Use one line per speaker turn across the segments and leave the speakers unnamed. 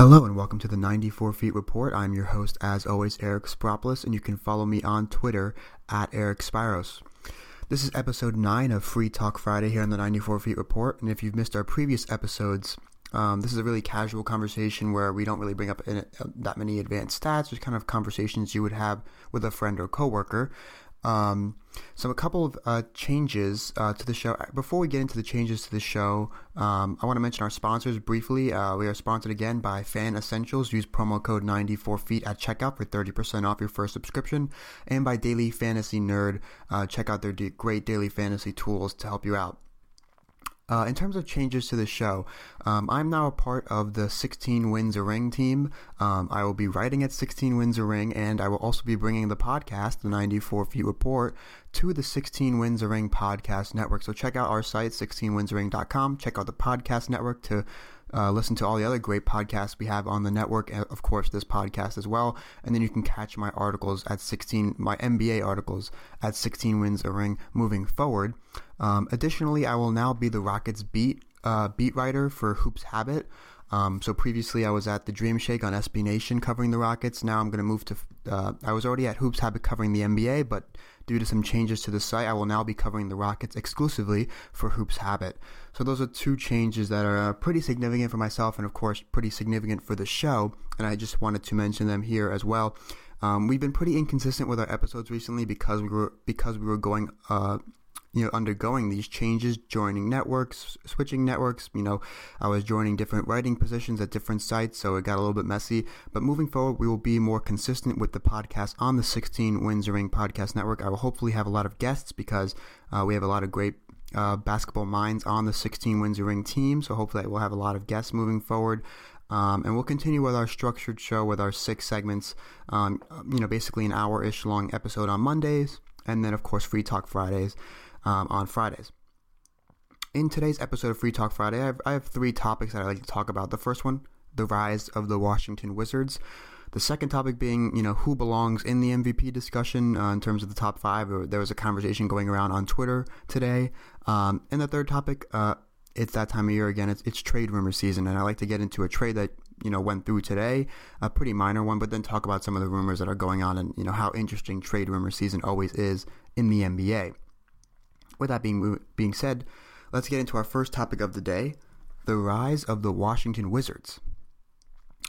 Hello and welcome to the 94 Feet Report. I'm your host, as always, Eric Spyropoulos, and you can follow me on Twitter at Eric Spiros. This is episode 9 of Free Talk Friday here on the 94 Feet Report, and if you've missed our previous episodes, um, this is a really casual conversation where we don't really bring up in, uh, that many advanced stats, just kind of conversations you would have with a friend or coworker. Um, so a couple of uh, changes uh, to the show. Before we get into the changes to the show, um, I want to mention our sponsors briefly. Uh, we are sponsored again by Fan Essentials. Use promo code 94feet at checkout for 30% off your first subscription. And by Daily Fantasy Nerd. Uh, check out their great daily fantasy tools to help you out. Uh, in terms of changes to the show, um, I'm now a part of the 16 Wins a Ring team. Um, I will be writing at 16 Wins a Ring, and I will also be bringing the podcast, the 94 Feet Report, to the 16 Wins a Ring podcast network. So check out our site, 16winsaring.com. Check out the podcast network to uh, listen to all the other great podcasts we have on the network, of course this podcast as well. And then you can catch my articles at 16, my NBA articles at 16 Wins a Ring moving forward. Um, additionally, I will now be the Rockets beat uh, beat writer for Hoops Habit. Um, so previously I was at the Dream Shake on SB Nation covering the Rockets. Now I'm going to move to. Uh, I was already at Hoops Habit covering the NBA, but due to some changes to the site, I will now be covering the Rockets exclusively for Hoops Habit. So those are two changes that are uh, pretty significant for myself, and of course pretty significant for the show. And I just wanted to mention them here as well. Um, we've been pretty inconsistent with our episodes recently because we were because we were going uh, you know undergoing these changes joining networks switching networks you know i was joining different writing positions at different sites so it got a little bit messy. But moving forward we will be more consistent with the podcast on the 16 wins ring podcast network. I will hopefully have a lot of guests because uh, we have a lot of great uh, basketball minds on the 16 wins ring team so hopefully we'll have a lot of guests moving forward. Um, and we'll continue with our structured show with our six segments um, you know basically an hour-ish long episode on mondays and then of course free talk fridays um, on Fridays. In today's episode of Free Talk Friday, I have, I have three topics that I'd like to talk about. The first one, the rise of the Washington Wizards. The second topic being, you know, who belongs in the MVP discussion uh, in terms of the top five. There was a conversation going around on Twitter today. Um, and the third topic, uh, it's that time of year again. It's, it's trade rumor season, and I like to get into a trade that you know went through today, a pretty minor one, but then talk about some of the rumors that are going on and you know how interesting trade rumor season always is in the NBA. With that being being said, let's get into our first topic of the day: the rise of the Washington Wizards.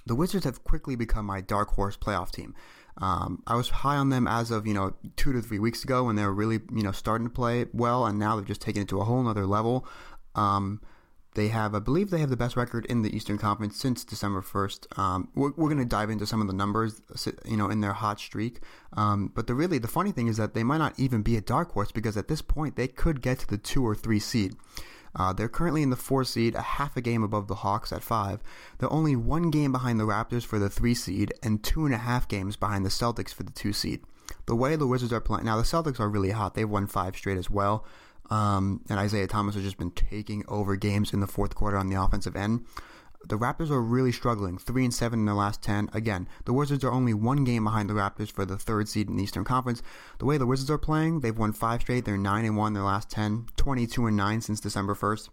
The Wizards have quickly become my dark horse playoff team. Um, I was high on them as of you know two to three weeks ago when they were really you know starting to play well, and now they've just taken it to a whole other level. Um, they have, I believe, they have the best record in the Eastern Conference since December first. Um, we're, we're going to dive into some of the numbers, you know, in their hot streak. Um, but the really the funny thing is that they might not even be a dark horse because at this point they could get to the two or three seed. Uh, they're currently in the four seed, a half a game above the Hawks at five. They're only one game behind the Raptors for the three seed, and two and a half games behind the Celtics for the two seed. The way the Wizards are playing now, the Celtics are really hot. They've won five straight as well. Um, and Isaiah Thomas has just been taking over games in the fourth quarter on the offensive end. The Raptors are really struggling, three and seven in their last ten. Again, the Wizards are only one game behind the Raptors for the third seed in the Eastern Conference. The way the Wizards are playing, they've won five straight. They're nine and one in their last 10, 22 and nine since December first.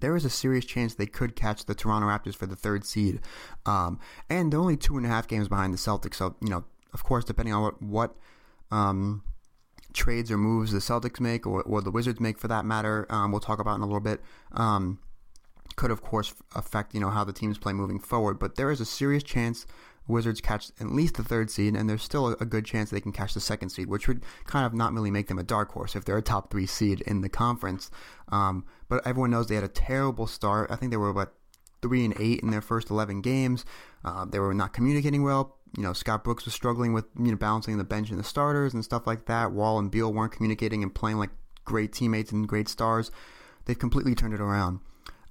There is a serious chance they could catch the Toronto Raptors for the third seed, um, and they're only two and a half games behind the Celtics. So you know, of course, depending on what what um, trades or moves the Celtics make or, or the Wizards make for that matter, um, we'll talk about in a little bit, um, could of course affect you know how the teams play moving forward. But there is a serious chance Wizards catch at least the third seed, and there's still a, good chance they can catch the second seed, which would kind of not really make them a dark horse if they're a top three seed in the conference. Um, but everyone knows they had a terrible start. I think they were about three and eight in their first 11 games. Uh, they were not communicating well you know, Scott Brooks was struggling with, you know, balancing the bench and the starters and stuff like that. Wall and Beal weren't communicating and playing like great teammates and great stars. They've completely turned it around.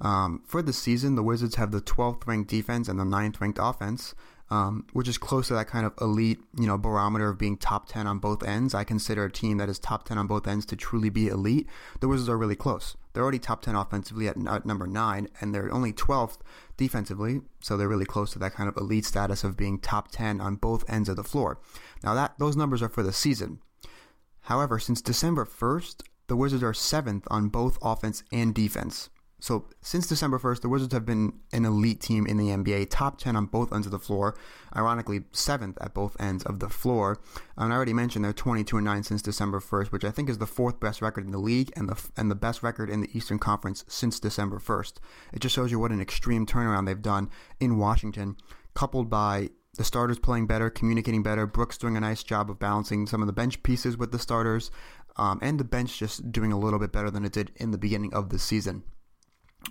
Um, for the season, the Wizards have the 12th ranked defense and the 9th ranked offense um, which is close to that kind of elite, you know, barometer of being top 10 on both ends. I consider a team that is top 10 on both ends to truly be elite. The Wizards are really close. They're already top 10 offensively at, at number 9, and they're only 12th defensively, so they're really close to that kind of elite status of being top 10 on both ends of the floor. Now, that those numbers are for the season. However, since December 1st, the Wizards are 7th on both offense and defense. So since December 1st, the Wizards have been an elite team in the NBA, top 10 on both ends of the floor, ironically, seventh at both ends of the floor. And I already mentioned they're 22 and 9 since December 1st, which I think is the fourth best record in the league and the, and the best record in the Eastern Conference since December 1st. It just shows you what an extreme turnaround they've done in Washington, coupled by the starters playing better, communicating better, Brooks doing a nice job of balancing some of the bench pieces with the starters, um, and the bench just doing a little bit better than it did in the beginning of the season.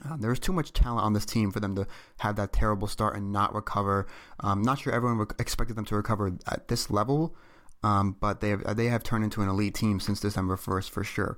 Um, there was too much talent on this team for them to have that terrible start and not recover. I'm um, not sure everyone expected them to recover at this level, um, but they have, they have turned into an elite team since December 1st for sure.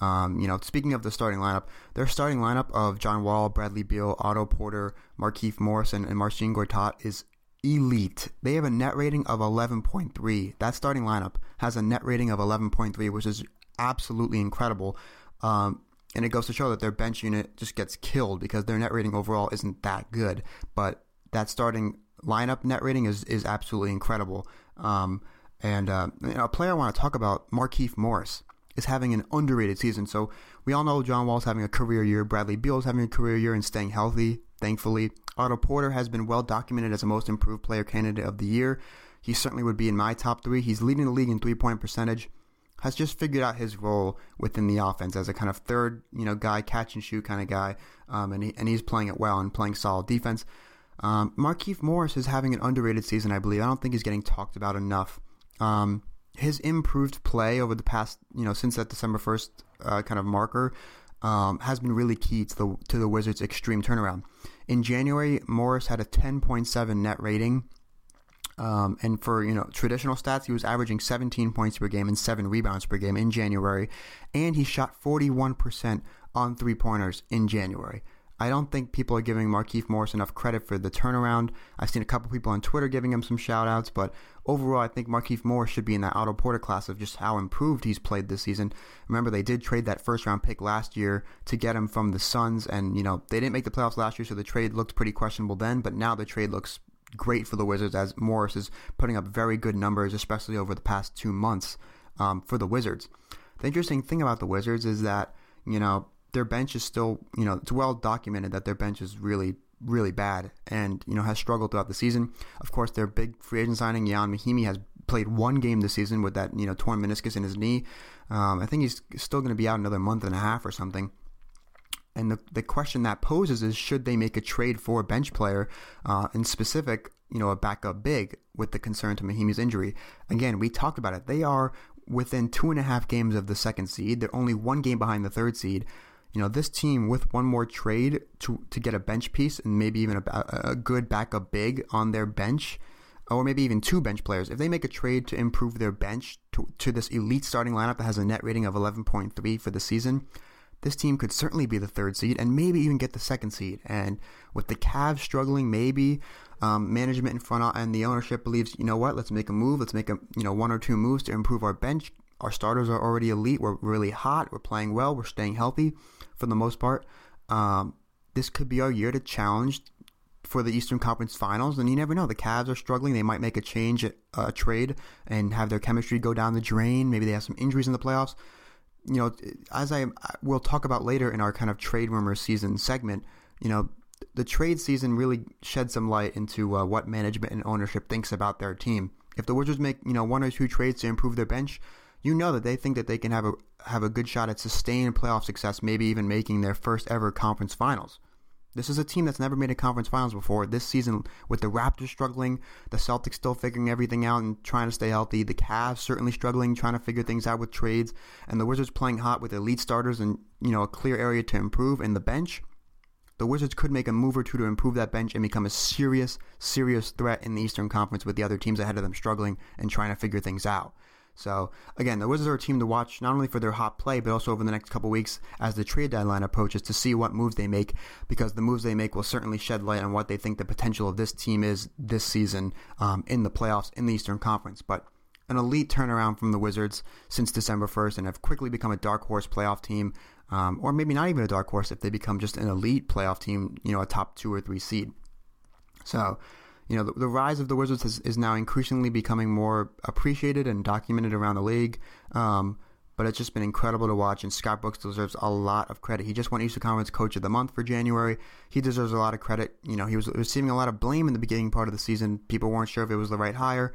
Um, you know, speaking of the starting lineup, their starting lineup of John Wall, Bradley Beal, Otto Porter, Markieff Morrison, and Marcin Gortat is elite. They have a net rating of 11.3. That starting lineup has a net rating of 11.3, which is absolutely incredible. Um, and it goes to show that their bench unit just gets killed because their net rating overall isn't that good. But that starting lineup net rating is, is absolutely incredible. Um, and uh, a player I want to talk about, Markieff Morris, is having an underrated season. So we all know John Wall's having a career year. Bradley Beal's having a career year and staying healthy, thankfully. Otto Porter has been well documented as a most improved player candidate of the year. He certainly would be in my top three. He's leading the league in three point percentage. Has just figured out his role within the offense as a kind of third, you know, guy, catch and shoot kind of guy, um, and he, and he's playing it well and playing solid defense. Um, Markieff Morris is having an underrated season, I believe. I don't think he's getting talked about enough. Um, his improved play over the past, you know, since that December first uh, kind of marker um, has been really key to the to the Wizards' extreme turnaround. In January, Morris had a 10.7 net rating. Um, and for you know traditional stats, he was averaging 17 points per game and seven rebounds per game in January, and he shot 41% on three pointers in January. I don't think people are giving Markieff Morris enough credit for the turnaround. I've seen a couple people on Twitter giving him some shout outs, but overall, I think Markieff Morris should be in that Otto Porter class of just how improved he's played this season. Remember, they did trade that first round pick last year to get him from the Suns, and, you know, they didn't make the playoffs last year, so the trade looked pretty questionable then, but now the trade looks great for the Wizards as Morris is putting up very good numbers, especially over the past two months um, for the Wizards. The interesting thing about the Wizards is that, you know, their bench is still, you know, it's well documented that their bench is really, really bad and, you know, has struggled throughout the season. Of course, their big free agent signing, Ian Mahinmi, has played one game this season with that, you know, torn meniscus in his knee. Um, I think he's still going to be out another month and a half or something. And the, the question that poses is should they make a trade for a bench player, uh, in specific, you know, a backup big with the concern to Mahinmi's injury? Again, we talked about it. They are within two and a half games of the second seed. They're only one game behind the third seed you know, this team with one more trade to to get a bench piece and maybe even a, a good backup big on their bench, or maybe even two bench players, if they make a trade to improve their bench to, to this elite starting lineup that has a net rating of 11.3 for the season, this team could certainly be the third seed and maybe even get the second seed. And with the Cavs struggling, maybe um, management in front of, and the ownership believes, you know what, let's make a move, let's make a you know one or two moves to improve our bench. Our starters are already elite. We're really hot. We're playing well. We're staying healthy for the most part. Um, this could be our year to challenge for the Eastern Conference Finals, and you never know. The Cavs are struggling; they might make a change, a trade, and have their chemistry go down the drain. Maybe they have some injuries in the playoffs. You know, as I will talk about later in our kind of trade rumor season segment, you know, the trade season really shed some light into uh, what management and ownership thinks about their team. If the Wizards make you know one or two trades to improve their bench, you know that they think that they can have a have a good shot at sustained playoff success, maybe even making their first ever conference finals. This is a team that's never made a conference finals before. This season, with the Raptors struggling, the Celtics still figuring everything out and trying to stay healthy, the Cavs certainly struggling, trying to figure things out with trades, and the Wizards playing hot with elite starters and you know a clear area to improve in the bench. The Wizards could make a move or two to improve that bench and become a serious, serious threat in the Eastern Conference with the other teams ahead of them struggling and trying to figure things out. So again, the Wizards are a team to watch not only for their hot play, but also over the next couple weeks as the trade deadline approaches to see what moves they make, because the moves they make will certainly shed light on what they think the potential of this team is this season um, in the playoffs in the Eastern Conference. But an elite turnaround from the Wizards since December 1st and have quickly become a dark horse playoff team, um, or maybe not even a dark horse if they become just an elite playoff team, you know, a top two or three seed. So you know, the, the rise of the Wizards is, is now increasingly becoming more appreciated and documented around the league. Um, but it's just been incredible to watch. And Scott Brooks deserves a lot of credit. He just won Eastern Conference Coach of the Month for January. He deserves a lot of credit. You know, he was receiving a lot of blame in the beginning part of the season. People weren't sure if it was the right hire.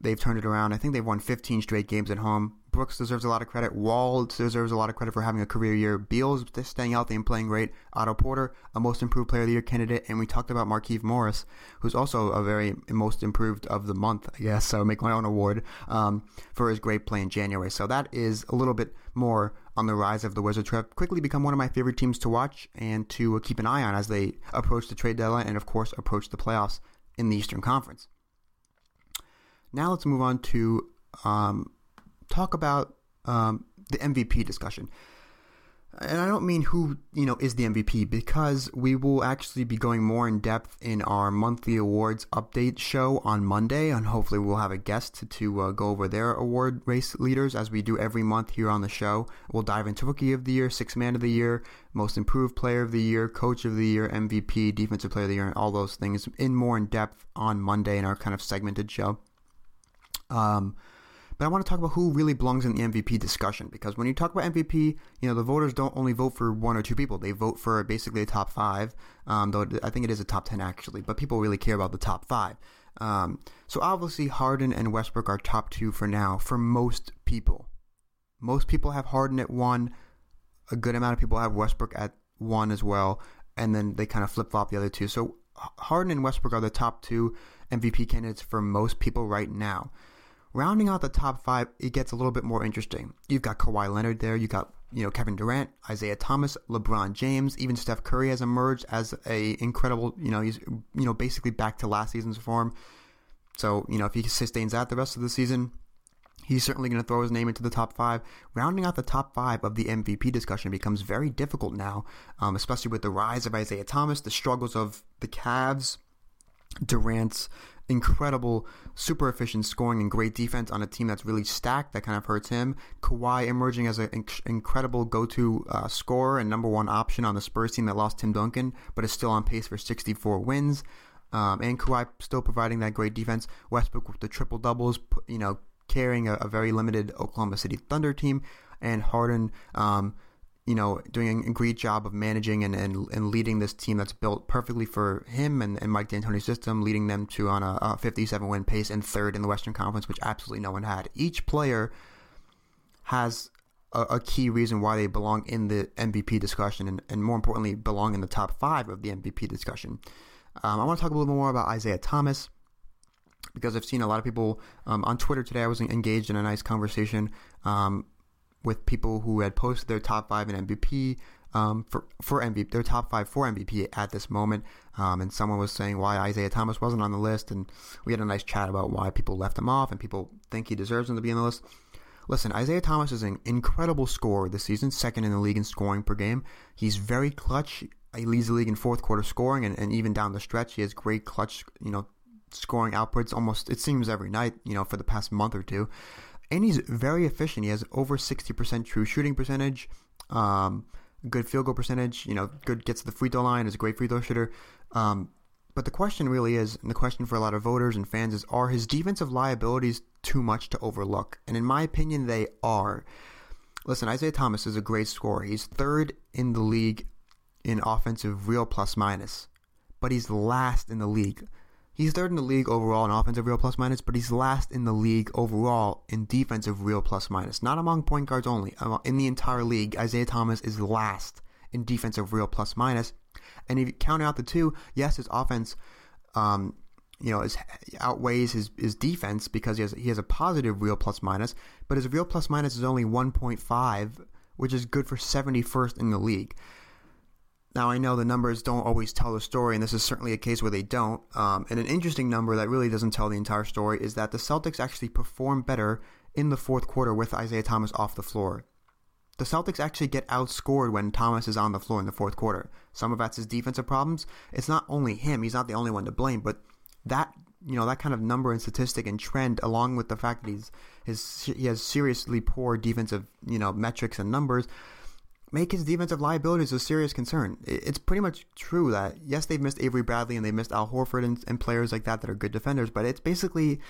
They've turned it around. I think they've won 15 straight games at home. Brooks deserves a lot of credit. Wall deserves a lot of credit for having a career year. Beal's staying healthy and playing great. Otto Porter, a most improved player of the year candidate. And we talked about Markieff Morris, who's also a very most improved of the month, I guess. So make my own award um, for his great play in January. So that is a little bit more on the rise of the Wizards have quickly become one of my favorite teams to watch and to keep an eye on as they approach the trade deadline and, of course, approach the playoffs in the Eastern Conference. Now let's move on to um, talk about um, the MVP discussion. And I don't mean who you know is the MVP because we will actually be going more in depth in our monthly awards update show on Monday, and hopefully we'll have a guest to, uh, go over their award race leaders as we do every month here on the show. We'll dive into Rookie of the Year, Sixth Man of the Year, Most Improved Player of the Year, Coach of the Year, MVP, Defensive Player of the Year, and all those things in more in depth on Monday in our kind of segmented show. Um, but I want to talk about who really belongs in the MVP discussion because when you talk about MVP, you know the voters don't only vote for one or two people; they vote for basically the top five. Um, though I think it is a top ten actually, but people really care about the top five. Um, so obviously Harden and Westbrook are top two for now for most people. Most people have Harden at one. A good amount of people have Westbrook at one as well, and then they kind of flip flop the other two. So Harden and Westbrook are the top two MVP candidates for most people right now. Rounding out the top five, it gets a little bit more interesting. You've got Kawhi Leonard there. You've got you know Kevin Durant, Isaiah Thomas, LeBron James, even Steph Curry has emerged as a incredible. You know he's you know basically back to last season's form. So you know if he sustains that the rest of the season, he's certainly going to throw his name into the top five. Rounding out the top five of the MVP discussion becomes very difficult now, um, especially with the rise of Isaiah Thomas, the struggles of the Cavs, Durant's incredible, super efficient scoring and great defense on a team that's really stacked. That kind of hurts him. Kawhi emerging as an inc- incredible go-to uh, scorer and number one option on the Spurs team that lost Tim Duncan, but is still on pace for 64 wins. Um, and Kawhi still providing that great defense. Westbrook with the triple doubles, you know, carrying a, a, very limited Oklahoma City Thunder team, and Harden. Um, you know, doing a great job of managing and, and, and leading this team that's built perfectly for him and, and Mike D'Antoni's system, leading them to on a, a 57 win pace and third in the Western Conference, which absolutely no one had. Each player has a, a key reason why they belong in the MVP discussion and, and more importantly, belong in the top five of the MVP discussion. Um, I want to talk a little more about Isaiah Thomas because I've seen a lot of people um, on Twitter today. I was engaged in a nice conversation um, with people who had posted their top five in MVP um, for for MVP, their top five for MVP at this moment. Um, and someone was saying why Isaiah Thomas wasn't on the list, and we had a nice chat about why people left him off, and people think he deserves him to be on the list. Listen, Isaiah Thomas is an incredible scorer this season, second in the league in scoring per game. He's very clutch. He leads the league in fourth quarter scoring, and, and even down the stretch, he has great clutch, you know, scoring outputs almost it seems every night, you know, for the past month or two and he's very efficient. He has over 60% true shooting percentage, um, good field goal percentage, you know, good gets to the free throw line, is a great free throw shooter. Um, but the question really is, and the question for a lot of voters and fans is, are his defensive liabilities too much to overlook? And in my opinion, they are. Listen, Isaiah Thomas is a great scorer. He's third in the league in offensive real plus minus, but he's last in the league He's third in the league overall in offensive real plus minus, but he's last in the league overall in defensive real plus minus. Not among point guards only. In the entire league, Isaiah Thomas is last in defensive real plus minus. And if you count out the two, yes, his offense, um, you know, is, outweighs his, his defense because he has he has a positive real plus minus, but his real plus minus is only 1.5, which is good for 71st in the league. Now, I know the numbers don't always tell the story, and this is certainly a case where they don't. Um, and an interesting number that really doesn't tell the entire story is that the Celtics actually perform better in the fourth quarter with Isaiah Thomas off the floor. The Celtics actually get outscored when Thomas is on the floor in the fourth quarter. Some of that's his defensive problems. It's not only him; he's not the only one to blame. But that you know that kind of number and statistic and trend, along with the fact that he's his he has seriously poor defensive you know metrics and numbers, make his defensive liabilities a serious concern. It's pretty much true that, yes, they've missed Avery Bradley and they've missed Al Horford and, and, players like that that are good defenders, but it's basically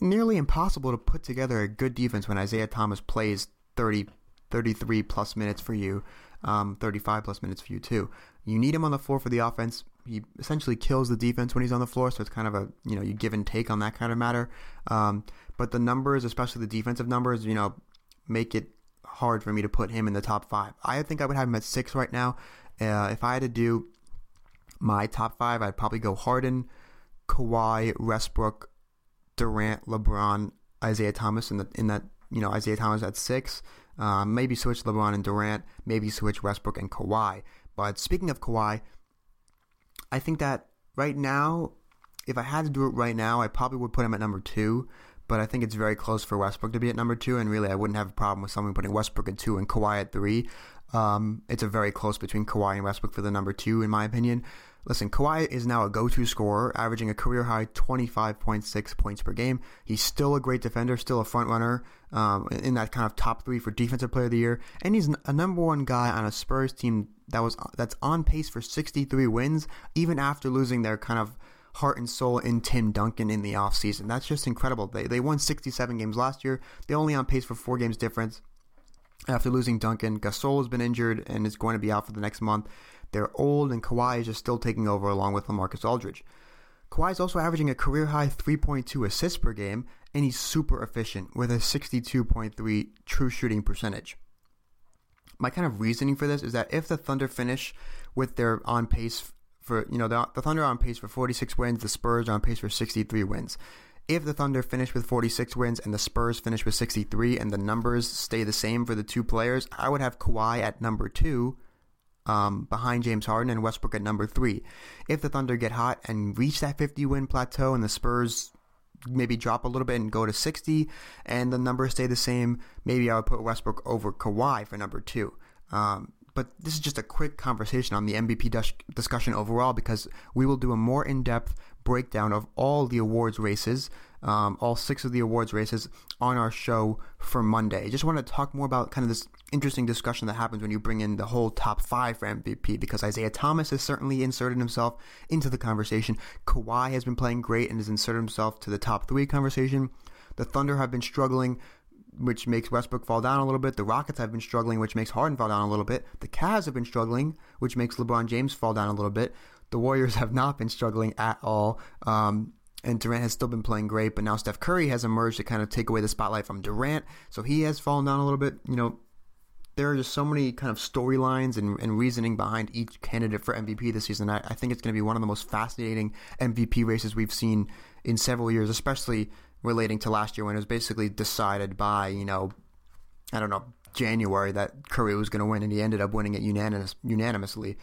nearly impossible to put together a good defense when Isaiah Thomas plays 30, 33 plus minutes for you, um, 35 plus minutes for you too. You need him on the floor for the offense. He essentially kills the defense when he's on the floor, so it's kind of a you know you give and take on that kind of matter. Um, but the numbers, especially the defensive numbers, you know, make it hard for me to put him in the top five. I think I would have him at six right now. Uh, if I had to do my top five, I'd probably go Harden, Kawhi, Westbrook, Durant, LeBron, Isaiah Thomas in the in that you know Isaiah Thomas at six. Um, maybe switch LeBron and Durant. Maybe switch Westbrook and Kawhi. But speaking of Kawhi, I think that right now, if I had to do it right now, I probably would put him at number two. But I think it's very close for Westbrook to be at number two, and really, I wouldn't have a problem with someone putting Westbrook at two and Kawhi at three. Um, it's a very close between Kawhi and Westbrook for the number two, in my opinion. Listen, Kawhi is now a go-to scorer, averaging a career high 25.6 points per game. He's still a great defender, still a front runner um, in that kind of top three for defensive player of the year, and he's a number one guy on a Spurs team that was that's on pace for 63 wins, even after losing their kind of heart and soul in Tim Duncan in the offseason. That's just incredible. They they won 67 games last year. They're only on pace for four games difference after losing Duncan. Gasol has been injured and is going to be out for the next month. They're old, and Kawhi is just still taking over along with LaMarcus Aldridge. Kawhi is also averaging a career high 3.2 assists per game, and he's super efficient with a 62.3 true shooting percentage. My kind of reasoning for this is that if the Thunder finish with their on pace for, you know, the, the Thunder are on pace for 46 wins, the Spurs are on pace for 63 wins. If the Thunder finish with 46 wins and the Spurs finish with 63 and the numbers stay the same for the two players, I would have Kawhi at number two um, behind James Harden and Westbrook at number three. If the Thunder get hot and reach that 50 win plateau and the Spurs maybe drop a little bit and go to 60 and the numbers stay the same, maybe I would put Westbrook over Kawhi for number two. Um, but this is just a quick conversation on the MVP dis- discussion overall because we will do a more in depth breakdown of all the awards races, um, all six of the awards races on our show for Monday. I just want to talk more about kind of this interesting discussion that happens when you bring in the whole top five for MVP because Isaiah Thomas has certainly inserted himself into the conversation. Kawhi has been playing great and has inserted himself to the top three conversation. The Thunder have been struggling which makes Westbrook fall down a little bit. The Rockets have been struggling, which makes Harden fall down a little bit. The Cavs have been struggling, which makes LeBron James fall down a little bit. The Warriors have not been struggling at all. Um, and Durant has still been playing great, but now Steph Curry has emerged to kind of take away the spotlight from Durant. So he has fallen down a little bit. You know, there are just so many kind of storylines and, and reasoning behind each candidate for MVP this season. I, I think it's going to be one of the most fascinating MVP races we've seen in several years, especially relating to last year when it was basically decided by, you know, I don't know, January that Curry was going to win, and he ended up winning it unanimous, unanimously.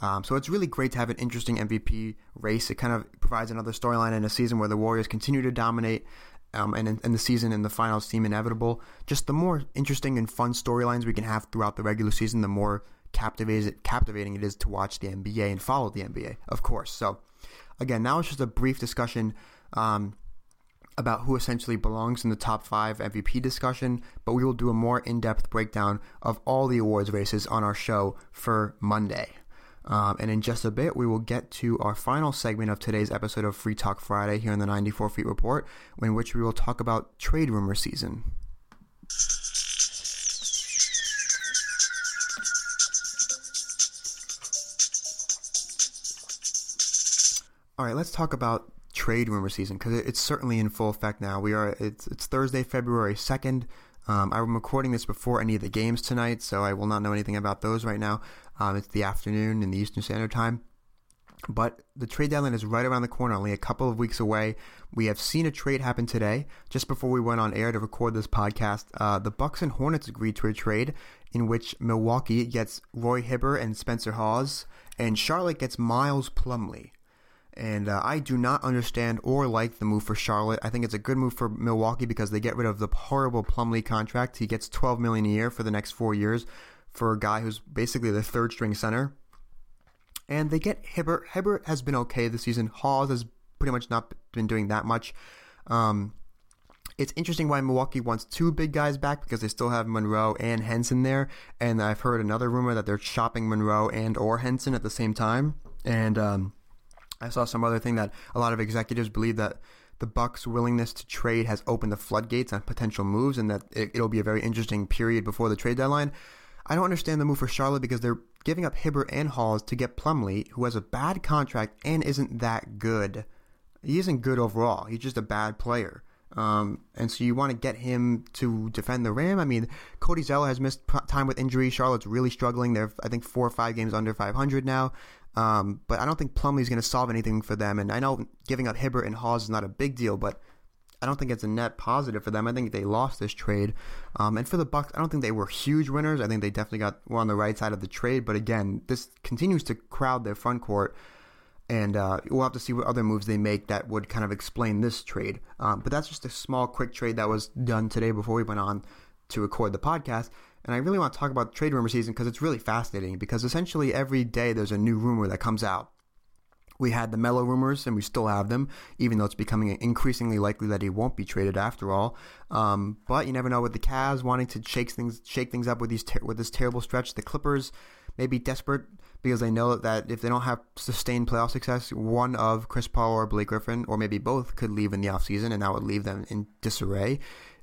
Um, so it's really great to have an interesting MVP race. It kind of provides another storyline in a season where the Warriors continue to dominate, um, and, and the season and the finals seem inevitable. Just the more interesting and fun storylines we can have throughout the regular season, the more captivating it is to watch the NBA and follow the NBA, of course. So again, now it's just a brief discussion. Um, about who essentially belongs in the top five MVP discussion, but we will do a more in depth breakdown of all the awards races on our show for Monday. Um, and in just a bit, we will get to our final segment of today's episode of Free Talk Friday here in the 94 Feet Report, in which we will talk about trade rumor season. All right, let's talk about trade rumor season because it's certainly in full effect now. We are it's it's Thursday, February second. Um, I'm recording this before any of the games tonight, so I will not know anything about those right now. Um, it's the afternoon in the Eastern Standard Time. But the trade deadline is right around the corner, only a couple of weeks away. We have seen a trade happen today, just before we went on air to record this podcast. Uh, the Bucks and Hornets agreed to a trade in which Milwaukee gets Roy Hibbert and Spencer Hawes, and Charlotte gets Miles Plumlee. And uh, I do not understand or like the move for Charlotte. I think it's a good move for Milwaukee because they get rid of the horrible Plumlee contract. He gets 12 million a year for the next four years for a guy who's basically the third string center. And they get Hibbert. Hibbert has been okay this season. Hawes has pretty much not been doing that much. Um, it's interesting why Milwaukee wants two big guys back because they still have Monroe and Henson there. And I've heard another rumor that they're shopping Monroe and or Henson at the same time. And um, I saw some other thing that a lot of executives believe that the Bucks' willingness to trade has opened the floodgates on potential moves, and that it, it'll be a very interesting period before the trade deadline. I don't understand the move for Charlotte because they're giving up Hibbert and Hawes to get Plumlee, who has a bad contract and isn't that good. He isn't good overall. He's just a bad player. Um, and so you want to get him to defend the rim. I mean, Cody Zeller has missed time with injury. Charlotte's really struggling. They're, I think, four or five games under 500 now. Um, but I don't think Plumlee's going to solve anything for them. And I know giving up Hibbert and Hawes is not a big deal, but I don't think it's a net positive for them. I think they lost this trade. Um, and for the Bucks, I don't think they were huge winners. I think they definitely got were on the right side of the trade. But again, this continues to crowd their front court and uh, we'll have to see what other moves they make that would kind of explain this trade. Um, but that's just a small, quick trade that was done today before we went on to record the podcast. And I really want to talk about trade rumor season because it's really fascinating. Because essentially every day there's a new rumor that comes out. We had the Melo rumors, and we still have them, even though it's becoming increasingly likely that he won't be traded after all. Um, but you never know with the Cavs wanting to shake things, shake things up with these ter- with this terrible stretch. The Clippers may be desperate because they know that if they don't have sustained playoff success, one of Chris Paul or Blake Griffin, or maybe both, could leave in the offseason, and that would leave them in disarray.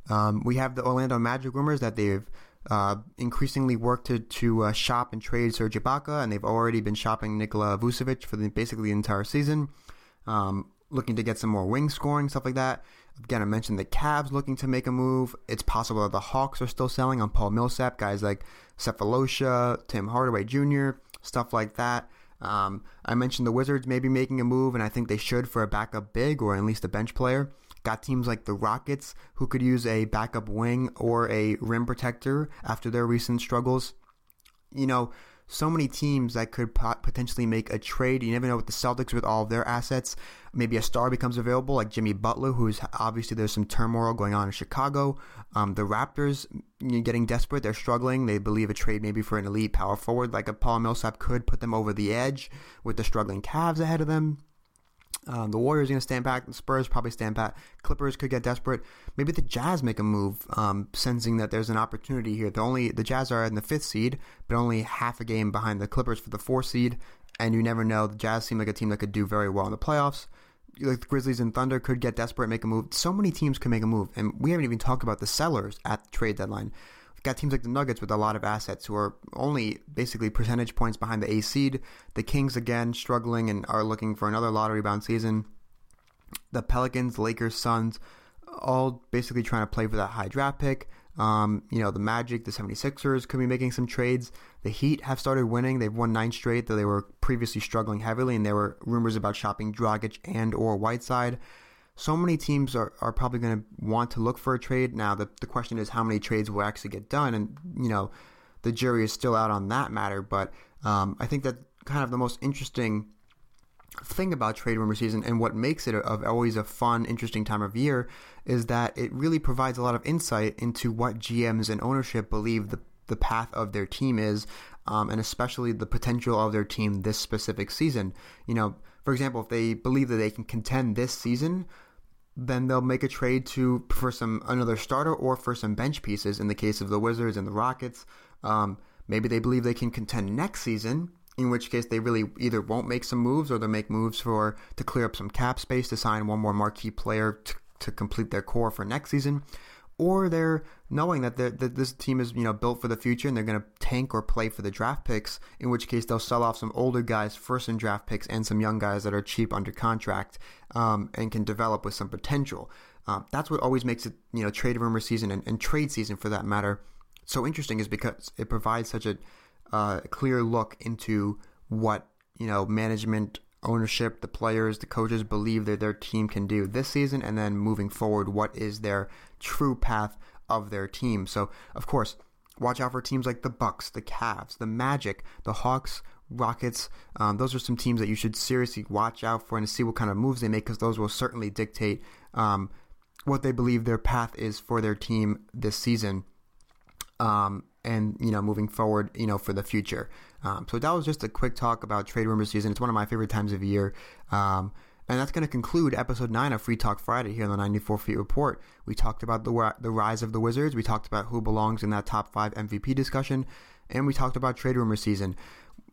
Um, we have the Orlando Magic rumors that they've uh, increasingly worked to, to uh, shop and trade Serge Ibaka, and they've already been shopping Nikola Vucevic for the, basically the entire season, um, looking to get some more wing scoring, stuff like that. Again, I mentioned the Cavs looking to make a move. It's possible that the Hawks are still selling on Paul Millsap, guys like Sefolosha, Tim Hardaway Jr., stuff like that. Um, I mentioned the Wizards maybe making a move, and I think they should for a backup big or at least a bench player. Got teams like the Rockets who could use a backup wing or a rim protector after their recent struggles. You know, so many teams that could potentially make a trade. You never know with the Celtics with all of their assets. Maybe a star becomes available, like Jimmy Butler, who's obviously there's some turmoil going on in Chicago. Um, the Raptors getting desperate. They're struggling. They believe a trade maybe for an elite power forward like a Paul Millsap could put them over the edge with the struggling Cavs ahead of them. Um, the Warriors are going to stand back. The Spurs probably stand back. Clippers could get desperate. Maybe the Jazz make a move, um, sensing that there's an opportunity here. The only the Jazz are in the fifth seed, but only half a game behind the Clippers for the fourth seed. And you never know. The Jazz seem like a team that could do very well in the playoffs. Like the Grizzlies and Thunder could get desperate, make a move. So many teams could make a move, and we haven't even talked about the sellers at the trade deadline got teams like the Nuggets with a lot of assets who are only basically percentage points behind the A seed. The Kings again struggling and are looking for another lottery bound season. The Pelicans, Lakers, Suns, all basically trying to play for that high draft pick. Um, you know, the Magic, the 76ers could be making some trades. The Heat have started winning. They've won nine straight, though they were previously struggling heavily, and there were rumors about shopping Dragic and or Whiteside so many teams are, are probably going to want to look for a trade. Now, the, the question is how many trades will actually get done. And, you know, the jury is still out on that matter. But um, I think that kind of the most interesting thing about trade rumor season and what makes it a, of always a fun, interesting time of year is that it really provides a lot of insight into what GMs and ownership believe the, the path of their team is, um, and especially the potential of their team this specific season. You know, for example, if they believe that they can contend this season, then they'll make a trade to for some another starter or for some bench pieces. In the case of the Wizards and the Rockets, um, maybe they believe they can contend next season. In which case, they really either won't make some moves or they'll make moves for to clear up some cap space to sign one more marquee player to, to complete their core for next season or they're knowing that, that this team is you know built for the future and they're going to tank or play for the draft picks. In which case they'll sell off some older guys first in draft picks and some young guys that are cheap under contract um, and can develop with some potential. Uh, that's what always makes it you know trade rumor season and, and, trade season for that matter so interesting is because it provides such a uh, clear look into what you know management ownership, the players, the coaches believe that their team can do this season, and then moving forward, what is their true path of their team. So, of course, watch out for teams like the Bucks, the Cavs, the Magic, the Hawks, Rockets. Um, those are some teams that you should seriously watch out for and see what kind of moves they make, because those will certainly dictate um, what they believe their path is for their team this season. Um, and you know, moving forward, you know, for the future. Um, so that was just a quick talk about trade rumor season. It's one of my favorite times of year. Um, and that's going to conclude episode 9 of Free Talk Friday here on the 94 Feet Report. We talked about the, the rise of the Wizards. We talked about who belongs in that top 5 MVP discussion. And we talked about trade rumor season.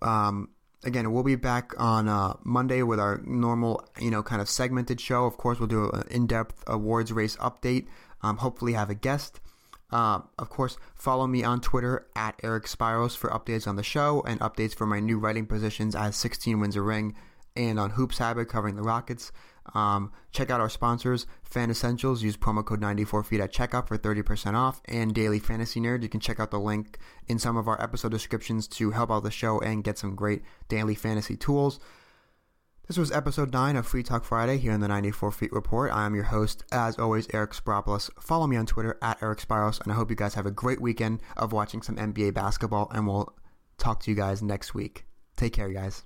Um, again, we'll be back on uh, Monday with our normal, you know, kind of segmented show. Of course, we'll do an in-depth awards race update. Um, hopefully, have a guest. Uh, of course, follow me on Twitter at Eric Spiros for updates on the show and updates for my new writing positions as 16 wins a ring and on Hoops Habit covering the Rockets. Um, check out our sponsors, Fan Essentials. Use promo code 94feet at checkout for 30% off. And Daily Fantasy Nerd. You can check out the link in some of our episode descriptions to help out the show and get some great daily fantasy tools. This was episode 9 of Free Talk Friday here in the 94 Feet Report. I am your host, as always, Eric Spyropoulos. Follow me on Twitter at Eric Spiros, and I hope you guys have a great weekend of watching some NBA basketball, and we'll talk to you guys next week. Take care, guys.